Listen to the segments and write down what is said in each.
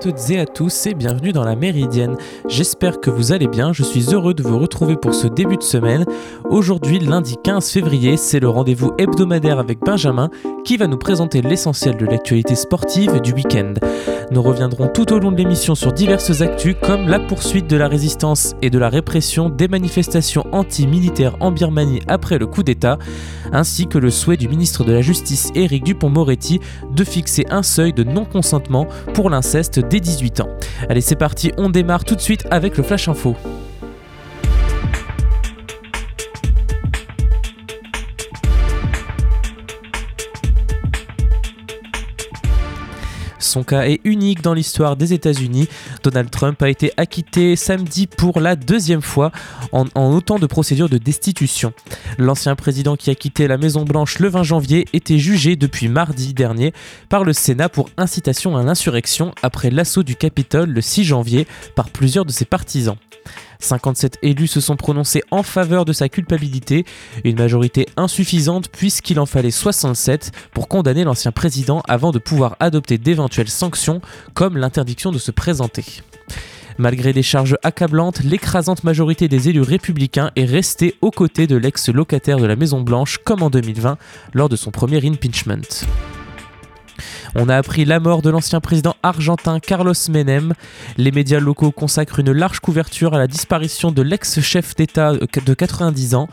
toutes et à tous et bienvenue dans la Méridienne. J'espère que vous allez bien, je suis heureux de vous retrouver pour ce début de semaine. Aujourd'hui, lundi 15 février, c'est le rendez-vous hebdomadaire avec Benjamin qui va nous présenter l'essentiel de l'actualité sportive du week-end. Nous reviendrons tout au long de l'émission sur diverses actus comme la poursuite de la résistance et de la répression des manifestations anti-militaires en Birmanie après le coup d'État, ainsi que le souhait du ministre de la Justice Éric Dupont-Moretti de fixer un seuil de non-consentement pour l'inceste dès 18 ans. Allez c'est parti, on démarre tout de suite avec le Flash Info. Son cas est unique dans l'histoire des États-Unis. Donald Trump a été acquitté samedi pour la deuxième fois en, autant de procédures de destitution. L'ancien président qui a quitté la Maison-Blanche le 20 janvier était jugé depuis mardi dernier par le Sénat pour incitation à l'insurrection après l'assaut du Capitole le 6 janvier par plusieurs de ses partisans. 57 élus se sont prononcés en faveur de sa culpabilité, une majorité insuffisante puisqu'il en fallait 67 pour condamner l'ancien président avant de pouvoir adopter d'éventuelles sanctions comme l'interdiction de se présenter. Malgré des charges accablantes, l'écrasante majorité des élus républicains est restée aux côtés de l'ex-locataire de la Maison Blanche comme en 2020 lors de son premier impeachment. On a appris la mort de l'ancien président argentin Carlos Menem. Les médias locaux consacrent une large couverture à la disparition de l'ex-chef d'État de 90 ans.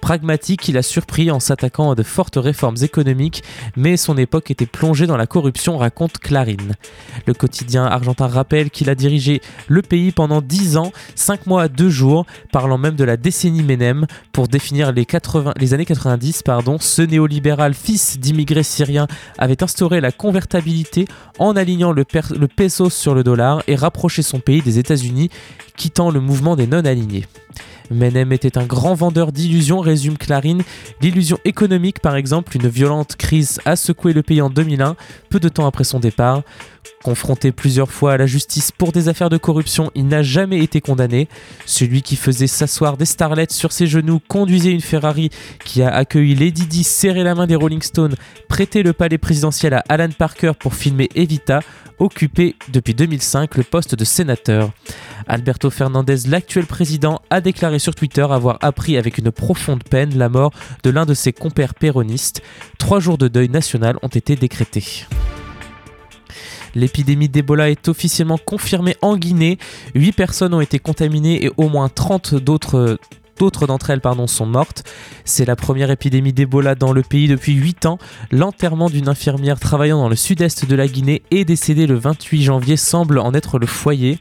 Pragmatique, il a surpris en s'attaquant à de fortes réformes économiques, mais son époque était plongée dans la corruption, raconte Clarine. Le quotidien argentin rappelle qu'il a dirigé le pays pendant 10 ans, 5 mois à 2 jours, parlant même de la décennie Menem pour définir les, 80, les années 90. Pardon, ce néolibéral fils d'immigrés syriens avait instauré la convertibilité en alignant le, le peso sur le dollar et rapproché son pays des États-Unis, quittant le mouvement des non-alignés. Menem était un grand vendeur d'illusions, résume Clarine. L'illusion économique, par exemple, une violente crise a secoué le pays en 2001, peu de temps après son départ. Confronté plusieurs fois à la justice pour des affaires de corruption, il n'a jamais été condamné. Celui qui faisait s'asseoir des starlets sur ses genoux, conduisait une Ferrari qui a accueilli Lady Di, serré la main des Rolling Stones, prêté le palais présidentiel à Alan Parker pour filmer Evita, occupé depuis 2005 le poste de sénateur. Alberto Fernandez, l'actuel président, a déclaré sur Twitter avoir appris avec une profonde peine la mort de l'un de ses compères péronistes. Trois jours de deuil national ont été décrétés. L'épidémie d'Ebola est officiellement confirmée en Guinée. 8 personnes ont été contaminées et au moins 30 d'autres D'autres d'entre elles pardon, sont mortes. C'est la première épidémie d'Ebola dans le pays depuis 8 ans. L'enterrement d'une infirmière travaillant dans le sud-est de la Guinée et décédée le 28 janvier semble en être le foyer.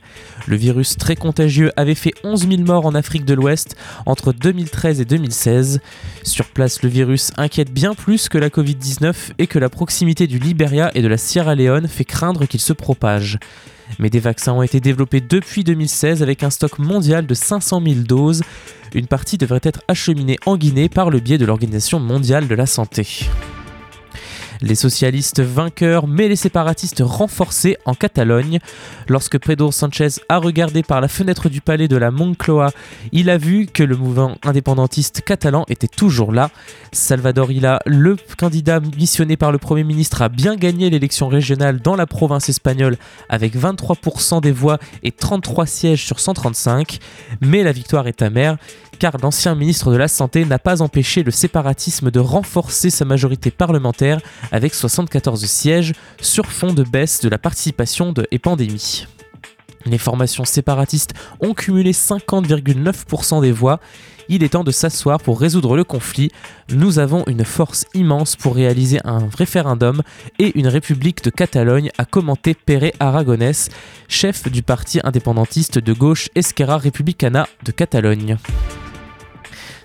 Le virus très contagieux avait fait 11 000 morts en Afrique de l'Ouest entre 2013 et 2016. Sur place, le virus inquiète bien plus que la Covid-19 et que la proximité du Liberia et de la Sierra Leone fait craindre qu'il se propage. Mais des vaccins ont été développés depuis 2016 avec un stock mondial de 500 000 doses. Une partie devrait être acheminée en Guinée par le biais de l'Organisation mondiale de la santé. Les socialistes vainqueurs, mais les séparatistes renforcés en Catalogne. Lorsque Pedro Sanchez a regardé par la fenêtre du palais de la Moncloa, il a vu que le mouvement indépendantiste catalan était toujours là. Salvador Illa, le candidat missionné par le Premier ministre, a bien gagné l'élection régionale dans la province espagnole avec 23% des voix et 33 sièges sur 135. Mais la victoire est amère car l'ancien ministre de la Santé n'a pas empêché le séparatisme de renforcer sa majorité parlementaire avec 74 sièges sur fond de baisse de la participation de, et pandémie. Les formations séparatistes ont cumulé 50,9% des voix. Il est temps de s'asseoir pour résoudre le conflit. Nous avons une force immense pour réaliser un référendum et une république de Catalogne, a commenté Pere Aragonès, chef du parti indépendantiste de gauche Esquerra Republicana de Catalogne.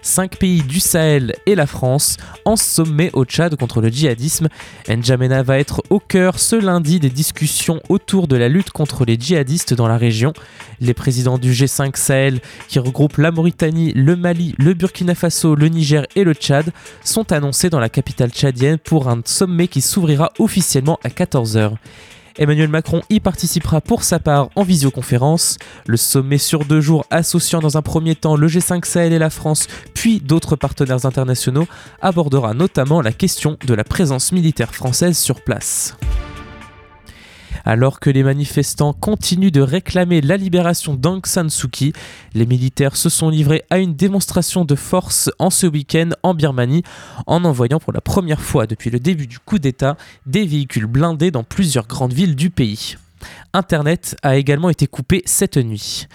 Cinq pays du Sahel et la France en sommet au Tchad contre le djihadisme. N'Djamena va être au cœur ce lundi des discussions autour de la lutte contre les djihadistes dans la région. Les présidents du G5 Sahel, qui regroupent la Mauritanie, le Mali, le Burkina Faso, le Niger et le Tchad, sont annoncés dans la capitale tchadienne pour un sommet qui s'ouvrira officiellement à 14h. Emmanuel Macron y participera pour sa part en visioconférence. Le sommet sur deux jours associant dans un premier temps le G5 Sahel et la France, puis d'autres partenaires internationaux, abordera notamment la question de la présence militaire française sur place. Alors que les manifestants continuent de réclamer la libération d'Aung San Suu Kyi, les militaires se sont livrés à une démonstration de force en ce week-end en Birmanie en envoyant pour la première fois depuis le début du coup d'État des véhicules blindés dans plusieurs grandes villes du pays. Internet a également été coupé cette nuit.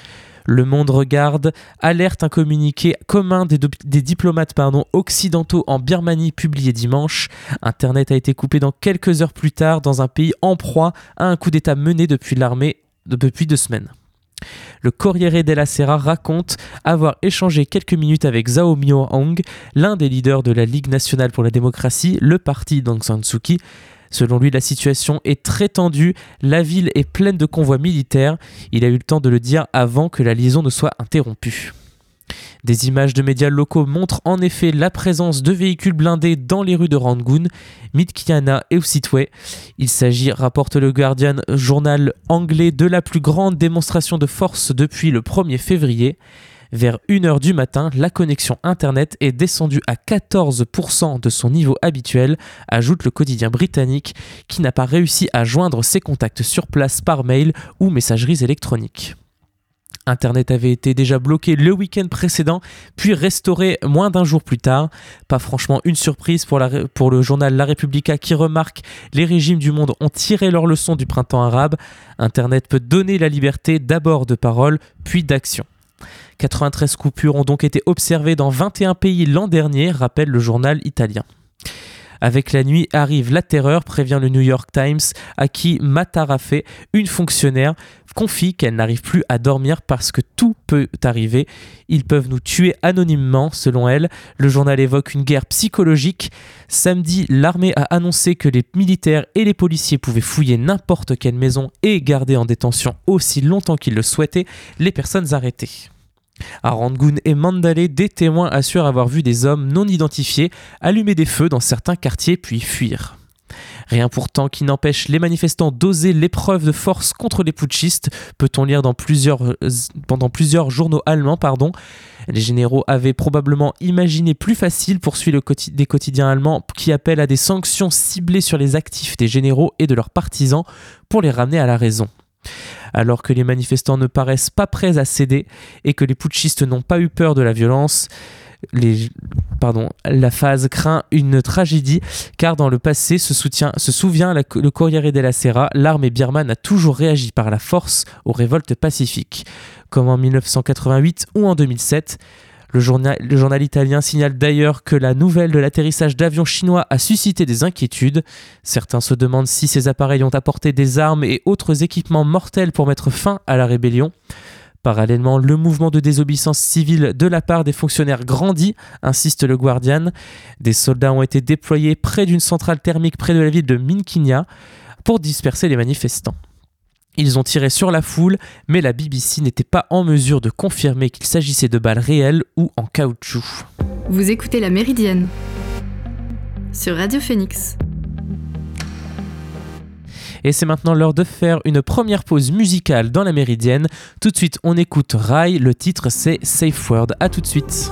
Le Monde regarde, alerte un communiqué commun des, diplomates pardon, occidentaux en Birmanie publié dimanche. Internet a été coupé dans quelques heures plus tard dans un pays en proie à un coup d'État mené depuis l'armée depuis deux semaines. Le Corriere della Sera raconte avoir échangé quelques minutes avec Zhao Mio Hong, l'un des leaders de la Ligue nationale pour la démocratie, le parti d'Aung San Suu Kyi, Selon lui, la situation est très tendue, la ville est pleine de convois militaires, il a eu le temps de le dire avant que la liaison ne soit interrompue. Des images de médias locaux montrent en effet la présence de véhicules blindés dans les rues de Rangoon, Midkiana et Usitwe. Il s'agit, rapporte le Guardian, journal anglais, de la plus grande démonstration de force depuis le 1er février. Vers 1h du matin, la connexion Internet est descendue à 14% de son niveau habituel, ajoute le quotidien britannique, qui n'a pas réussi à joindre ses contacts sur place par mail ou messageries électroniques. Internet avait été déjà bloqué le week-end précédent, puis restauré moins d'un jour plus tard. Pas franchement une surprise pour, le journal La Repubblica qui remarque les régimes du monde ont tiré leur leçon du printemps arabe. Internet peut donner la liberté d'abord de parole, puis d'action. 93 coupures ont donc été observées dans 21 pays l'an dernier, rappelle le journal italien. Avec la nuit arrive la terreur, prévient le New York Times, à qui Matarafé, une fonctionnaire, confie qu'elle n'arrive plus à dormir parce que tout peut arriver. Ils peuvent nous tuer anonymement, selon elle. Le journal évoque une guerre psychologique. Samedi, l'armée a annoncé que les militaires et les policiers pouvaient fouiller n'importe quelle maison et garder en détention aussi longtemps qu'ils le souhaitaient les personnes arrêtées. À Rangoon et Mandalay, des témoins assurent avoir vu des hommes non identifiés allumer des feux dans certains quartiers puis fuir. Rien pourtant qui n'empêche les manifestants d'oser l'épreuve de force contre les putschistes, peut-on lire dans plusieurs, pendant plusieurs journaux allemands. Pardon. Les généraux avaient probablement imaginé plus facile pour suivre le des quotidiens allemands qui appellent à des sanctions ciblées sur les actifs des généraux et de leurs partisans pour les ramener à la raison alors que les manifestants ne paraissent pas prêts à céder et que les putschistes n'ont pas eu peur de la violence. la phase craint une tragédie car dans le passé se souvient le Corriere della Sera, l'armée birmane a toujours réagi par la force aux révoltes pacifiques, comme en 1988 ou en 2007. Le journal, italien signale d'ailleurs que la nouvelle de l'atterrissage d'avions chinois a suscité des inquiétudes. Certains se demandent si ces appareils ont apporté des armes et autres équipements mortels pour mettre fin à la rébellion. Parallèlement, le mouvement de désobéissance civile de la part des fonctionnaires grandit, insiste le Guardian. Des soldats ont été déployés près d'une centrale thermique près de la ville de Minkinia pour disperser les manifestants. Ils ont tiré sur la foule, mais la BBC n'était pas en mesure de confirmer qu'il s'agissait de balles réelles ou en caoutchouc. Vous écoutez La Méridienne sur Radio Phoenix. Et c'est maintenant l'heure de faire une première pause musicale dans la Méridienne. Tout de suite, on écoute Rai, le titre c'est Safe Word. A tout de suite.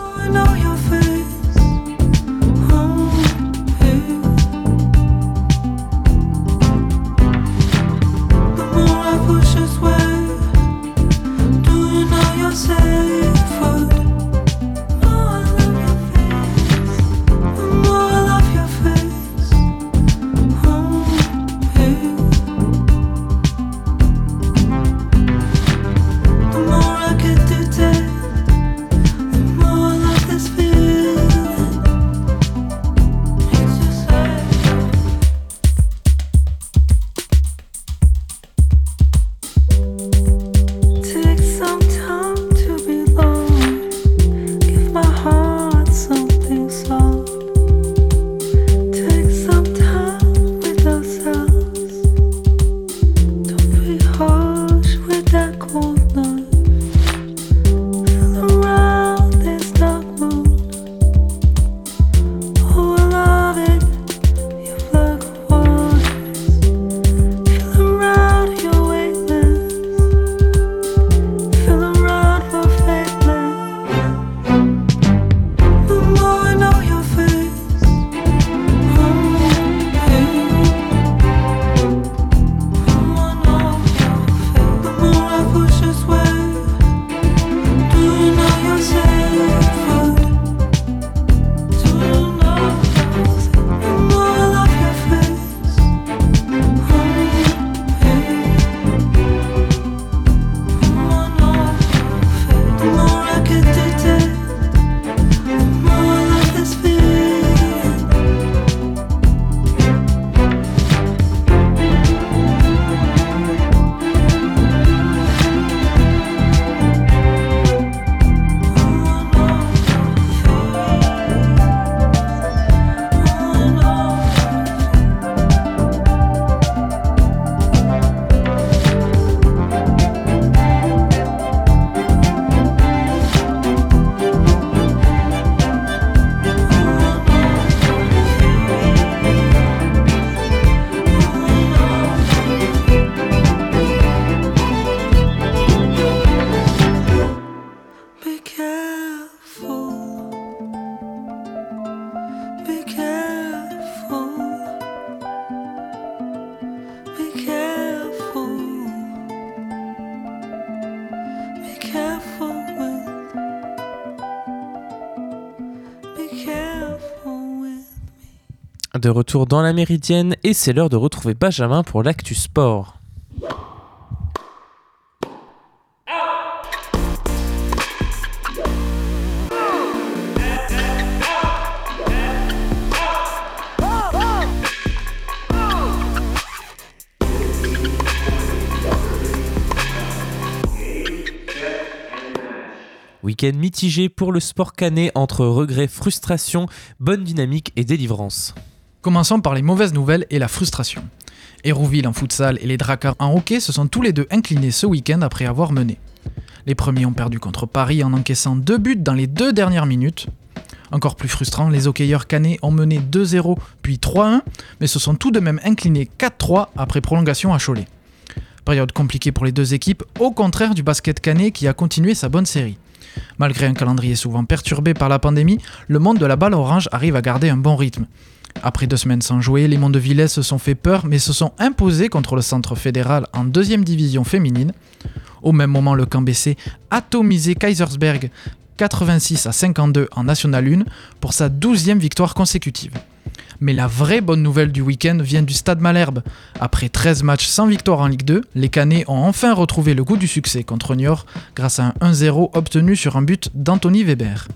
De retour dans la méridienne et c'est l'heure de retrouver Benjamin pour l'actu sport. Week-end mitigé pour le sport canet entre regrets, frustration, bonne dynamique et délivrance. Commençons par les mauvaises nouvelles et la frustration. Hérouville en futsal et les Dracars en hockey se sont tous les deux inclinés ce week-end après avoir mené. Les premiers ont perdu contre Paris en encaissant deux buts dans les deux dernières minutes. Encore plus frustrant, les hockeyeurs canets ont mené 2-0 puis 3-1, mais se sont tout de même inclinés 4-3 après prolongation à Cholet. Période compliquée pour les deux équipes, au contraire du basket canet qui a continué sa bonne série. Malgré un calendrier souvent perturbé par la pandémie, le monde de la balle orange arrive à garder un bon rythme. Après deux semaines sans jouer, les Mondevillais se sont fait peur mais se sont imposés contre le centre fédéral en deuxième division féminine. Au même moment, le camp BC atomisé Kaisersberg 86 à 52 en National 1 pour sa douzième victoire consécutive. Mais la vraie bonne nouvelle du week-end vient du Stade Malherbe. Après 13 matchs sans victoire en Ligue 2, les Canets ont enfin retrouvé le goût du succès contre Niort grâce à un 1-0 obtenu sur un but d'Anthony Weber.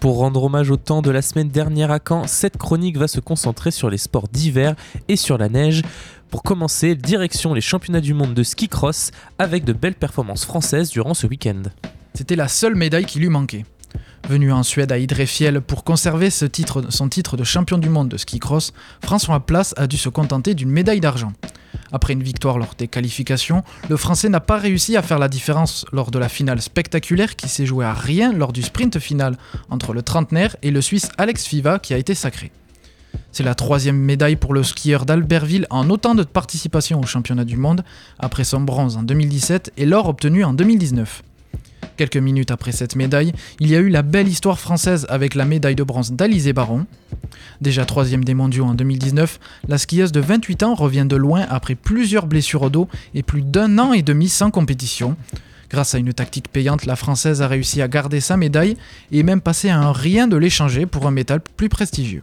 Pour rendre hommage au temps de la semaine dernière à Caen, cette chronique va se concentrer sur les sports d'hiver et sur la neige. Pour commencer, direction les championnats du monde de ski cross avec de belles performances françaises durant ce week-end. C'était la seule médaille qui lui manquait. Venu en Suède à Idrefiel pour conserver son titre de champion du monde de ski cross, François Place a dû se contenter d'une médaille d'argent. Après une victoire lors des qualifications, le Français n'a pas réussi à faire la différence lors de la finale spectaculaire qui s'est jouée à rien lors du sprint final entre le trentenaire et le Suisse Alex Fiva qui a été sacré. C'est la troisième médaille pour le skieur d'Albertville en autant de participations au championnat du monde, après son bronze en 2017 et l'or obtenu en 2019. Quelques minutes après cette médaille, il y a eu la belle histoire française avec la médaille de bronze d'Alizé Baron. Déjà troisième des mondiaux en 2019, la skieuse de 28 ans revient de loin après plusieurs blessures au dos et plus d'un an et demi sans compétition. Grâce à une tactique payante, la Française a réussi à garder sa médaille et même passé à un rien de l'échanger pour un métal plus prestigieux.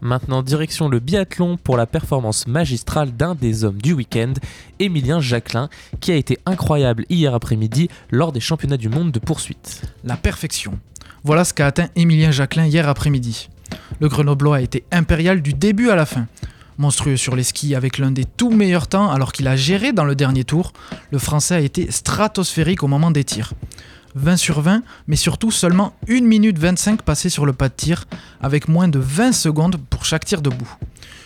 Maintenant, direction le biathlon pour la performance magistrale d'un des hommes du week-end, Émilien Jacquelin, qui a été incroyable hier après-midi lors des championnats du monde de poursuite. La perfection. Voilà ce qu'a atteint Émilien Jacquelin hier après-midi. Le Grenoblois a été impérial du début à la fin. Monstrueux sur les skis avec l'un des tout meilleurs temps alors qu'il a géré dans le dernier tour, le Français a été stratosphérique au moment des tirs. 20 sur 20, mais surtout seulement 1 minute 25 passées sur le pas de tir, avec moins de 20 secondes pour chaque tir debout.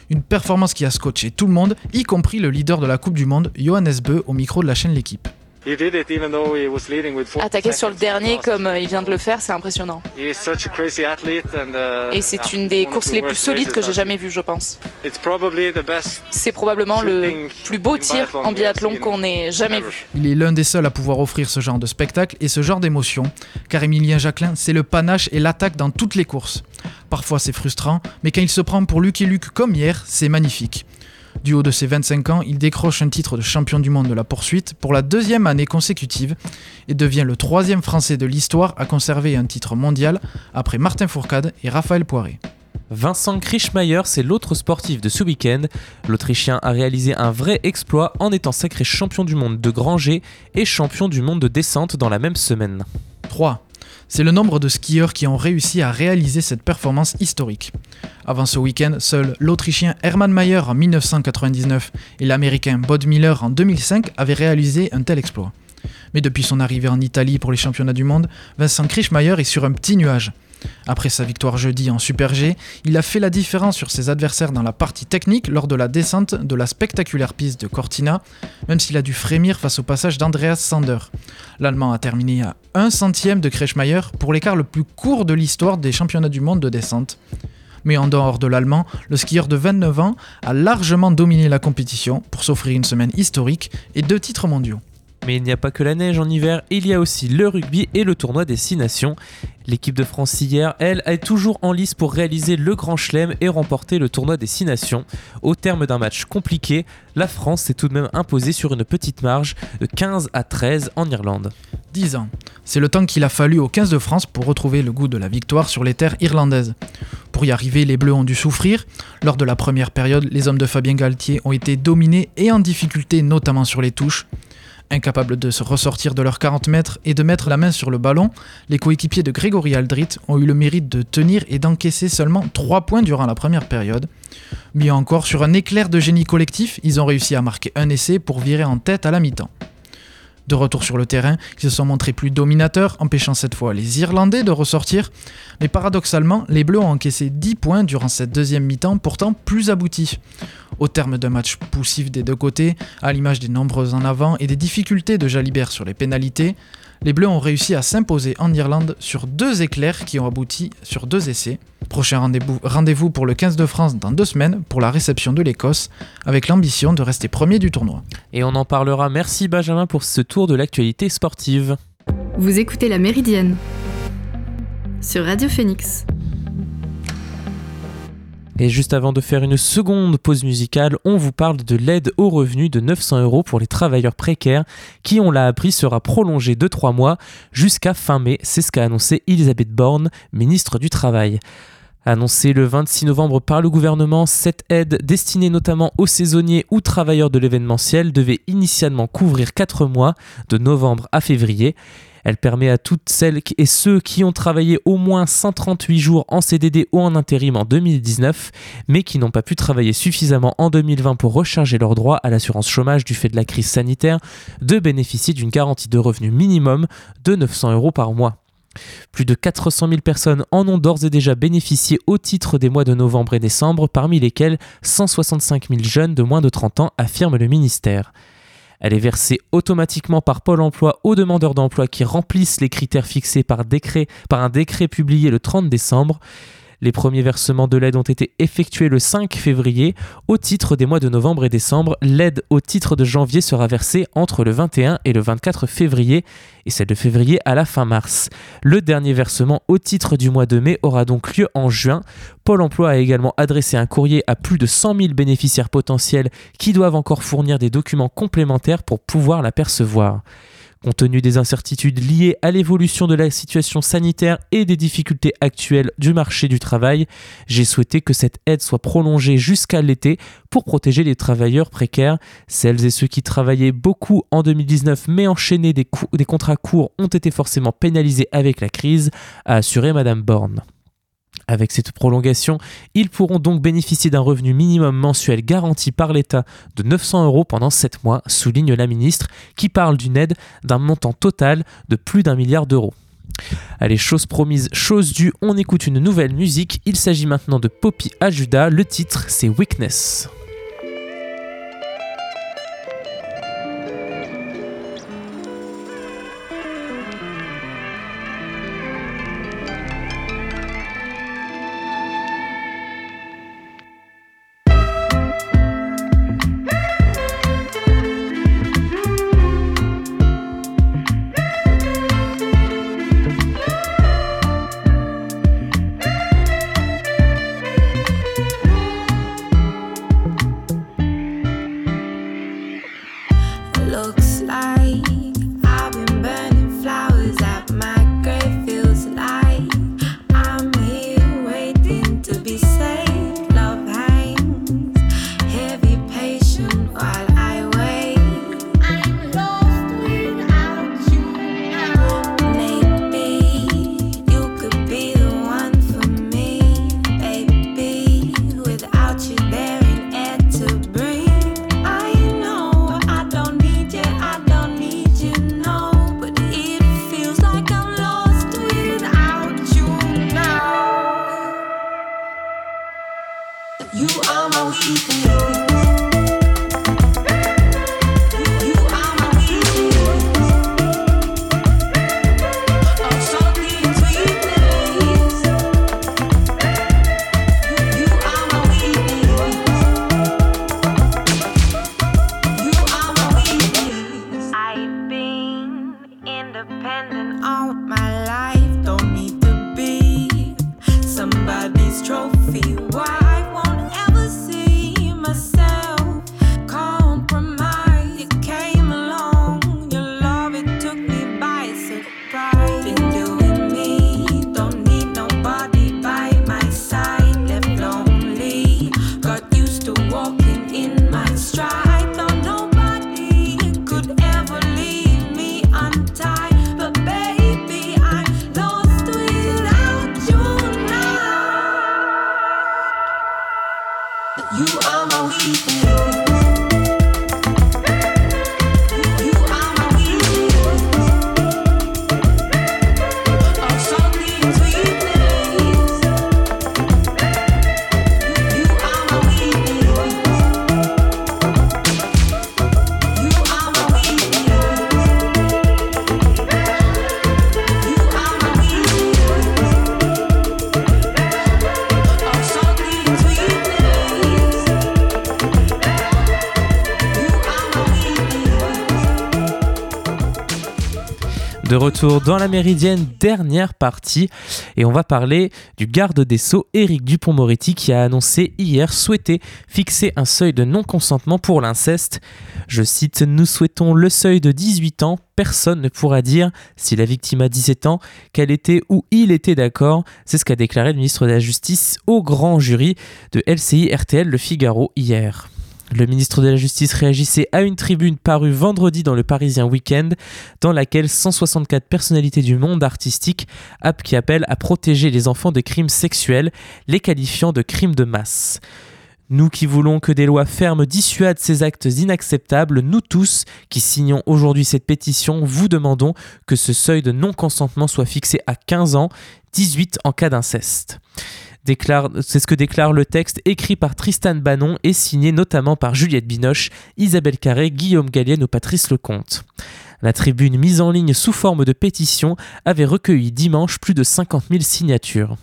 Une performance qui a scotché tout le monde, y compris le leader de la Coupe du Monde, Johannes Beu, au micro de la chaîne L'équipe. Attaquer sur le dernier comme euh, il vient de le faire, c'est impressionnant. Uh, Et c'est une des courses les plus solides que j'ai jamais vues, je pense. C'est probablement le plus beau tir en biathlon qu'on ait jamais vu. Il est l'un des seuls à pouvoir offrir ce genre de spectacle et ce genre d'émotion, car Emilien Jacquelin, c'est le panache et l'attaque dans toutes les courses. Parfois c'est frustrant, mais quand il se prend pour Lucky Luke comme hier, c'est magnifique. Du haut de ses 25 ans, il décroche un titre de champion du monde de la poursuite pour la deuxième année consécutive et devient le troisième Français de l'histoire à conserver un titre mondial après Martin Fourcade et Raphaël Poiré. Vincent Krischmeier, c'est l'autre sportif de ce week-end. L'Autrichien a réalisé un vrai exploit en étant sacré champion du monde de grand G et champion du monde de descente dans la même semaine. 3. C'est le nombre de skieurs qui ont réussi à réaliser cette performance historique. Avant ce week-end, seuls l'Autrichien Hermann Mayer en 1999 et l'Américain Bod Miller en 2005 avaient réalisé un tel exploit. Mais depuis son arrivée en Italie pour les championnats du monde, Vincent Krischmeier est sur un petit nuage. Après sa victoire jeudi en Super G, il a fait la différence sur ses adversaires dans la partie technique lors de la descente de la spectaculaire piste de Cortina, même s'il a dû frémir face au passage d'Andreas Sander. L'Allemand a terminé à 1 centième de Kretschmeier pour l'écart le plus court de l'histoire des championnats du monde de descente. Mais en dehors de l'Allemand, le skieur de 29 ans a largement dominé la compétition pour s'offrir une semaine historique et deux titres mondiaux. Mais il n'y a pas que la neige en hiver, il y a aussi le rugby et le tournoi des 6 nations. L'équipe de France hier, elle, est toujours en lice pour réaliser le Grand Chelem et remporter le tournoi des 6 nations. Au terme d'un match compliqué, la France s'est tout de même imposée sur une petite marge de 15 à 13 en Irlande. 10 ans. C'est le temps qu'il a fallu aux 15 de France pour retrouver le goût de la victoire sur les terres irlandaises. Pour y arriver, les Bleus ont dû souffrir. Lors de la première période, les hommes de Fabien Galtier ont été dominés et en difficulté, notamment sur les touches. Incapables de se ressortir de leurs 40 mètres et de mettre la main sur le ballon, les coéquipiers de Grégory Aldrit ont eu le mérite de tenir et d'encaisser seulement 3 points durant la première période. Mieux encore, sur un éclair de génie collectif, ils ont réussi à marquer un essai pour virer en tête à la mi-temps. De retour sur le terrain, ils se sont montrés plus dominateurs, empêchant cette fois les Irlandais de ressortir. Mais paradoxalement, les Bleus ont encaissé 10 points durant cette deuxième mi-temps, pourtant plus aboutie. Au terme d'un match poussif des deux côtés, à l'image des nombreux en avant et des difficultés de Jalibert sur les pénalités, les Bleus ont réussi à s'imposer en Irlande sur deux éclairs qui ont abouti sur deux essais. Prochain rendez-vous pour le 15 de France dans deux semaines pour la réception de l'Écosse, avec l'ambition de rester premier du tournoi. Et on en parlera. Merci Benjamin pour ce tour de l'actualité sportive. Vous écoutez La Méridienne sur Radio Phoenix. Et juste avant de faire une seconde pause musicale, on vous parle de l'aide au revenu de 900 euros pour les travailleurs précaires qui, on l'a appris, sera prolongée de 3 mois jusqu'à fin mai. C'est ce qu'a annoncé Elisabeth Borne, ministre du Travail. Annoncée le 26 novembre par le gouvernement, cette aide, destinée notamment aux saisonniers ou travailleurs de l'événementiel, devait initialement couvrir 4 mois, de novembre à février. Elle permet à toutes celles et ceux qui ont travaillé au moins 138 jours en CDD ou en intérim en 2019, mais qui n'ont pas pu travailler suffisamment en 2020 pour recharger leurs droits à l'assurance chômage du fait de la crise sanitaire, de bénéficier d'une garantie de revenus minimum de 900 euros par mois. Plus de 400 000 personnes en ont d'ores et déjà bénéficié au titre des mois de novembre et décembre, parmi lesquels 165 000 jeunes de moins de 30 ans, affirme le ministère. Elle est versée automatiquement par Pôle emploi aux demandeurs d'emploi qui remplissent les critères fixés par, décret, par un décret publié le 30 décembre. Les premiers versements de l'aide ont été effectués le 5 février. Au titre des mois de novembre et décembre, l'aide au titre de janvier sera versée entre le 21 et le 24 février et celle de février à la fin mars. Le dernier versement au titre du mois de mai aura donc lieu en juin. Pôle Emploi a également adressé un courrier à plus de 100 000 bénéficiaires potentiels qui doivent encore fournir des documents complémentaires pour pouvoir la percevoir. Compte tenu des incertitudes liées à l'évolution de la situation sanitaire et des difficultés actuelles du marché du travail, j'ai souhaité que cette aide soit prolongée jusqu'à l'été pour protéger les travailleurs précaires. Celles et ceux qui travaillaient beaucoup en 2019 mais enchaînaient des, contrats courts ont été forcément pénalisés avec la crise, a assuré Madame Borne. Avec cette prolongation, ils pourront donc bénéficier d'un revenu minimum mensuel garanti par l'État de 900 euros pendant 7 mois, souligne la ministre, qui parle d'une aide d'un montant total de plus d'un milliard d'euros. Allez, chose promise, chose due, on écoute une nouvelle musique. Il s'agit maintenant de Poppy Ajuda. Le titre, c'est Weakness. De retour dans la Méridienne, dernière partie, et on va parler du garde des Sceaux Éric Dupont-Moretti qui a annoncé hier souhaiter fixer un seuil de non-consentement pour l'inceste. Je cite Nous souhaitons le seuil de 18 ans. Personne ne pourra dire, si la victime a 17 ans, qu'elle était ou il était d'accord. C'est ce qu'a déclaré le ministre de la Justice au grand jury de LCI RTL Le Figaro hier. Le ministre de la Justice réagissait à une tribune parue vendredi dans le Parisien Weekend, dans laquelle 164 personnalités du monde artistique qui appellent à protéger les enfants de crimes sexuels, les qualifiant de crimes de masse. Nous qui voulons que des lois fermes dissuadent ces actes inacceptables, nous tous qui signons aujourd'hui cette pétition, vous demandons que ce seuil de non-consentement soit fixé à 15 ans, 18 en cas d'inceste c'est ce que déclare le texte écrit par Tristan Bannon et signé notamment par Juliette Binoche, Isabelle Carré, Guillaume Gallienne ou Patrice Lecomte. La tribune mise en ligne sous forme de pétition avait recueilli dimanche plus de 50 000 signatures.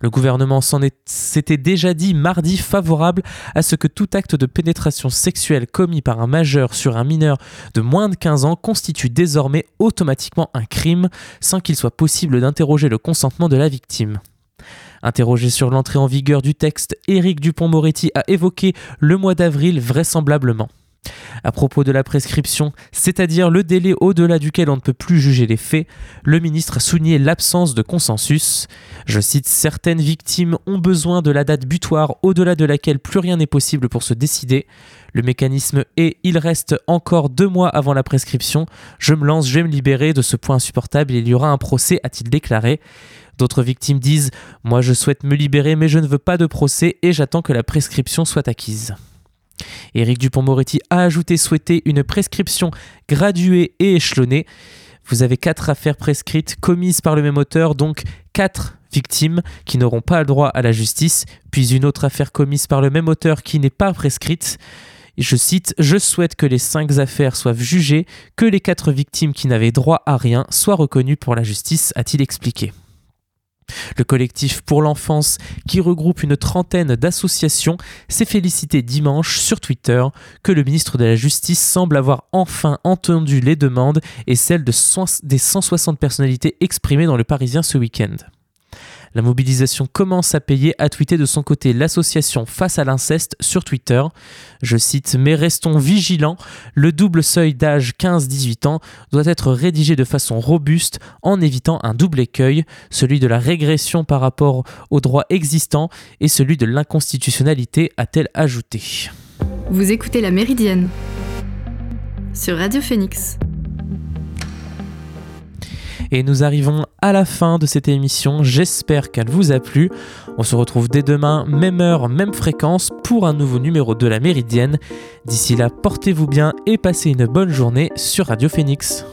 Le gouvernement s'était déjà dit mardi favorable à ce que tout acte de pénétration sexuelle commis par un majeur sur un mineur de moins de 15 ans constitue désormais automatiquement un crime sans qu'il soit possible d'interroger le consentement de la victime. Interrogé sur l'entrée en vigueur du texte, Éric Dupont-Moretti a évoqué le mois d'avril vraisemblablement. À propos de la prescription, c'est-à-dire le délai au-delà duquel on ne peut plus juger les faits, le ministre a souligné l'absence de consensus. Je cite Certaines victimes ont besoin de la date butoir au-delà de laquelle plus rien n'est possible pour se décider. Le mécanisme est il reste encore deux mois avant la prescription. Je me lance, je vais me libérer de ce point insupportable il y aura un procès, a-t-il déclaré. D'autres victimes disent Moi je souhaite me libérer mais je ne veux pas de procès et j'attends que la prescription soit acquise. Éric Dupont-Moretti a ajouté souhaiter une prescription graduée et échelonnée. Vous avez quatre affaires prescrites commises par le même auteur, donc quatre victimes qui n'auront pas le droit à la justice, puis une autre affaire commise par le même auteur qui n'est pas prescrite. Je cite, Je souhaite que les cinq affaires soient jugées, que les quatre victimes qui n'avaient droit à rien soient reconnues pour la justice, a-t-il expliqué. Le collectif pour l'enfance, qui regroupe une trentaine d'associations, s'est félicité dimanche sur Twitter que le ministre de la Justice semble avoir enfin entendu les demandes et celles de des 160 personnalités exprimées dans le Parisien ce week-end. La mobilisation commence à payer, a tweeté de son côté l'association Face à l'inceste sur Twitter. Je cite Mais restons vigilants, le double seuil d'âge 15-18 ans doit être rédigé de façon robuste en évitant un double écueil, celui de la régression par rapport aux droits existants et celui de l'inconstitutionnalité, a-t-elle ajouté. Vous écoutez La Méridienne sur Radio Phoenix. Et nous arrivons à la fin de cette émission. J'espère qu'elle vous a plu. On se retrouve dès demain, même heure, même fréquence, pour un nouveau numéro de la Méridienne. D'ici là, portez-vous bien et passez une bonne journée sur Radio Phoenix.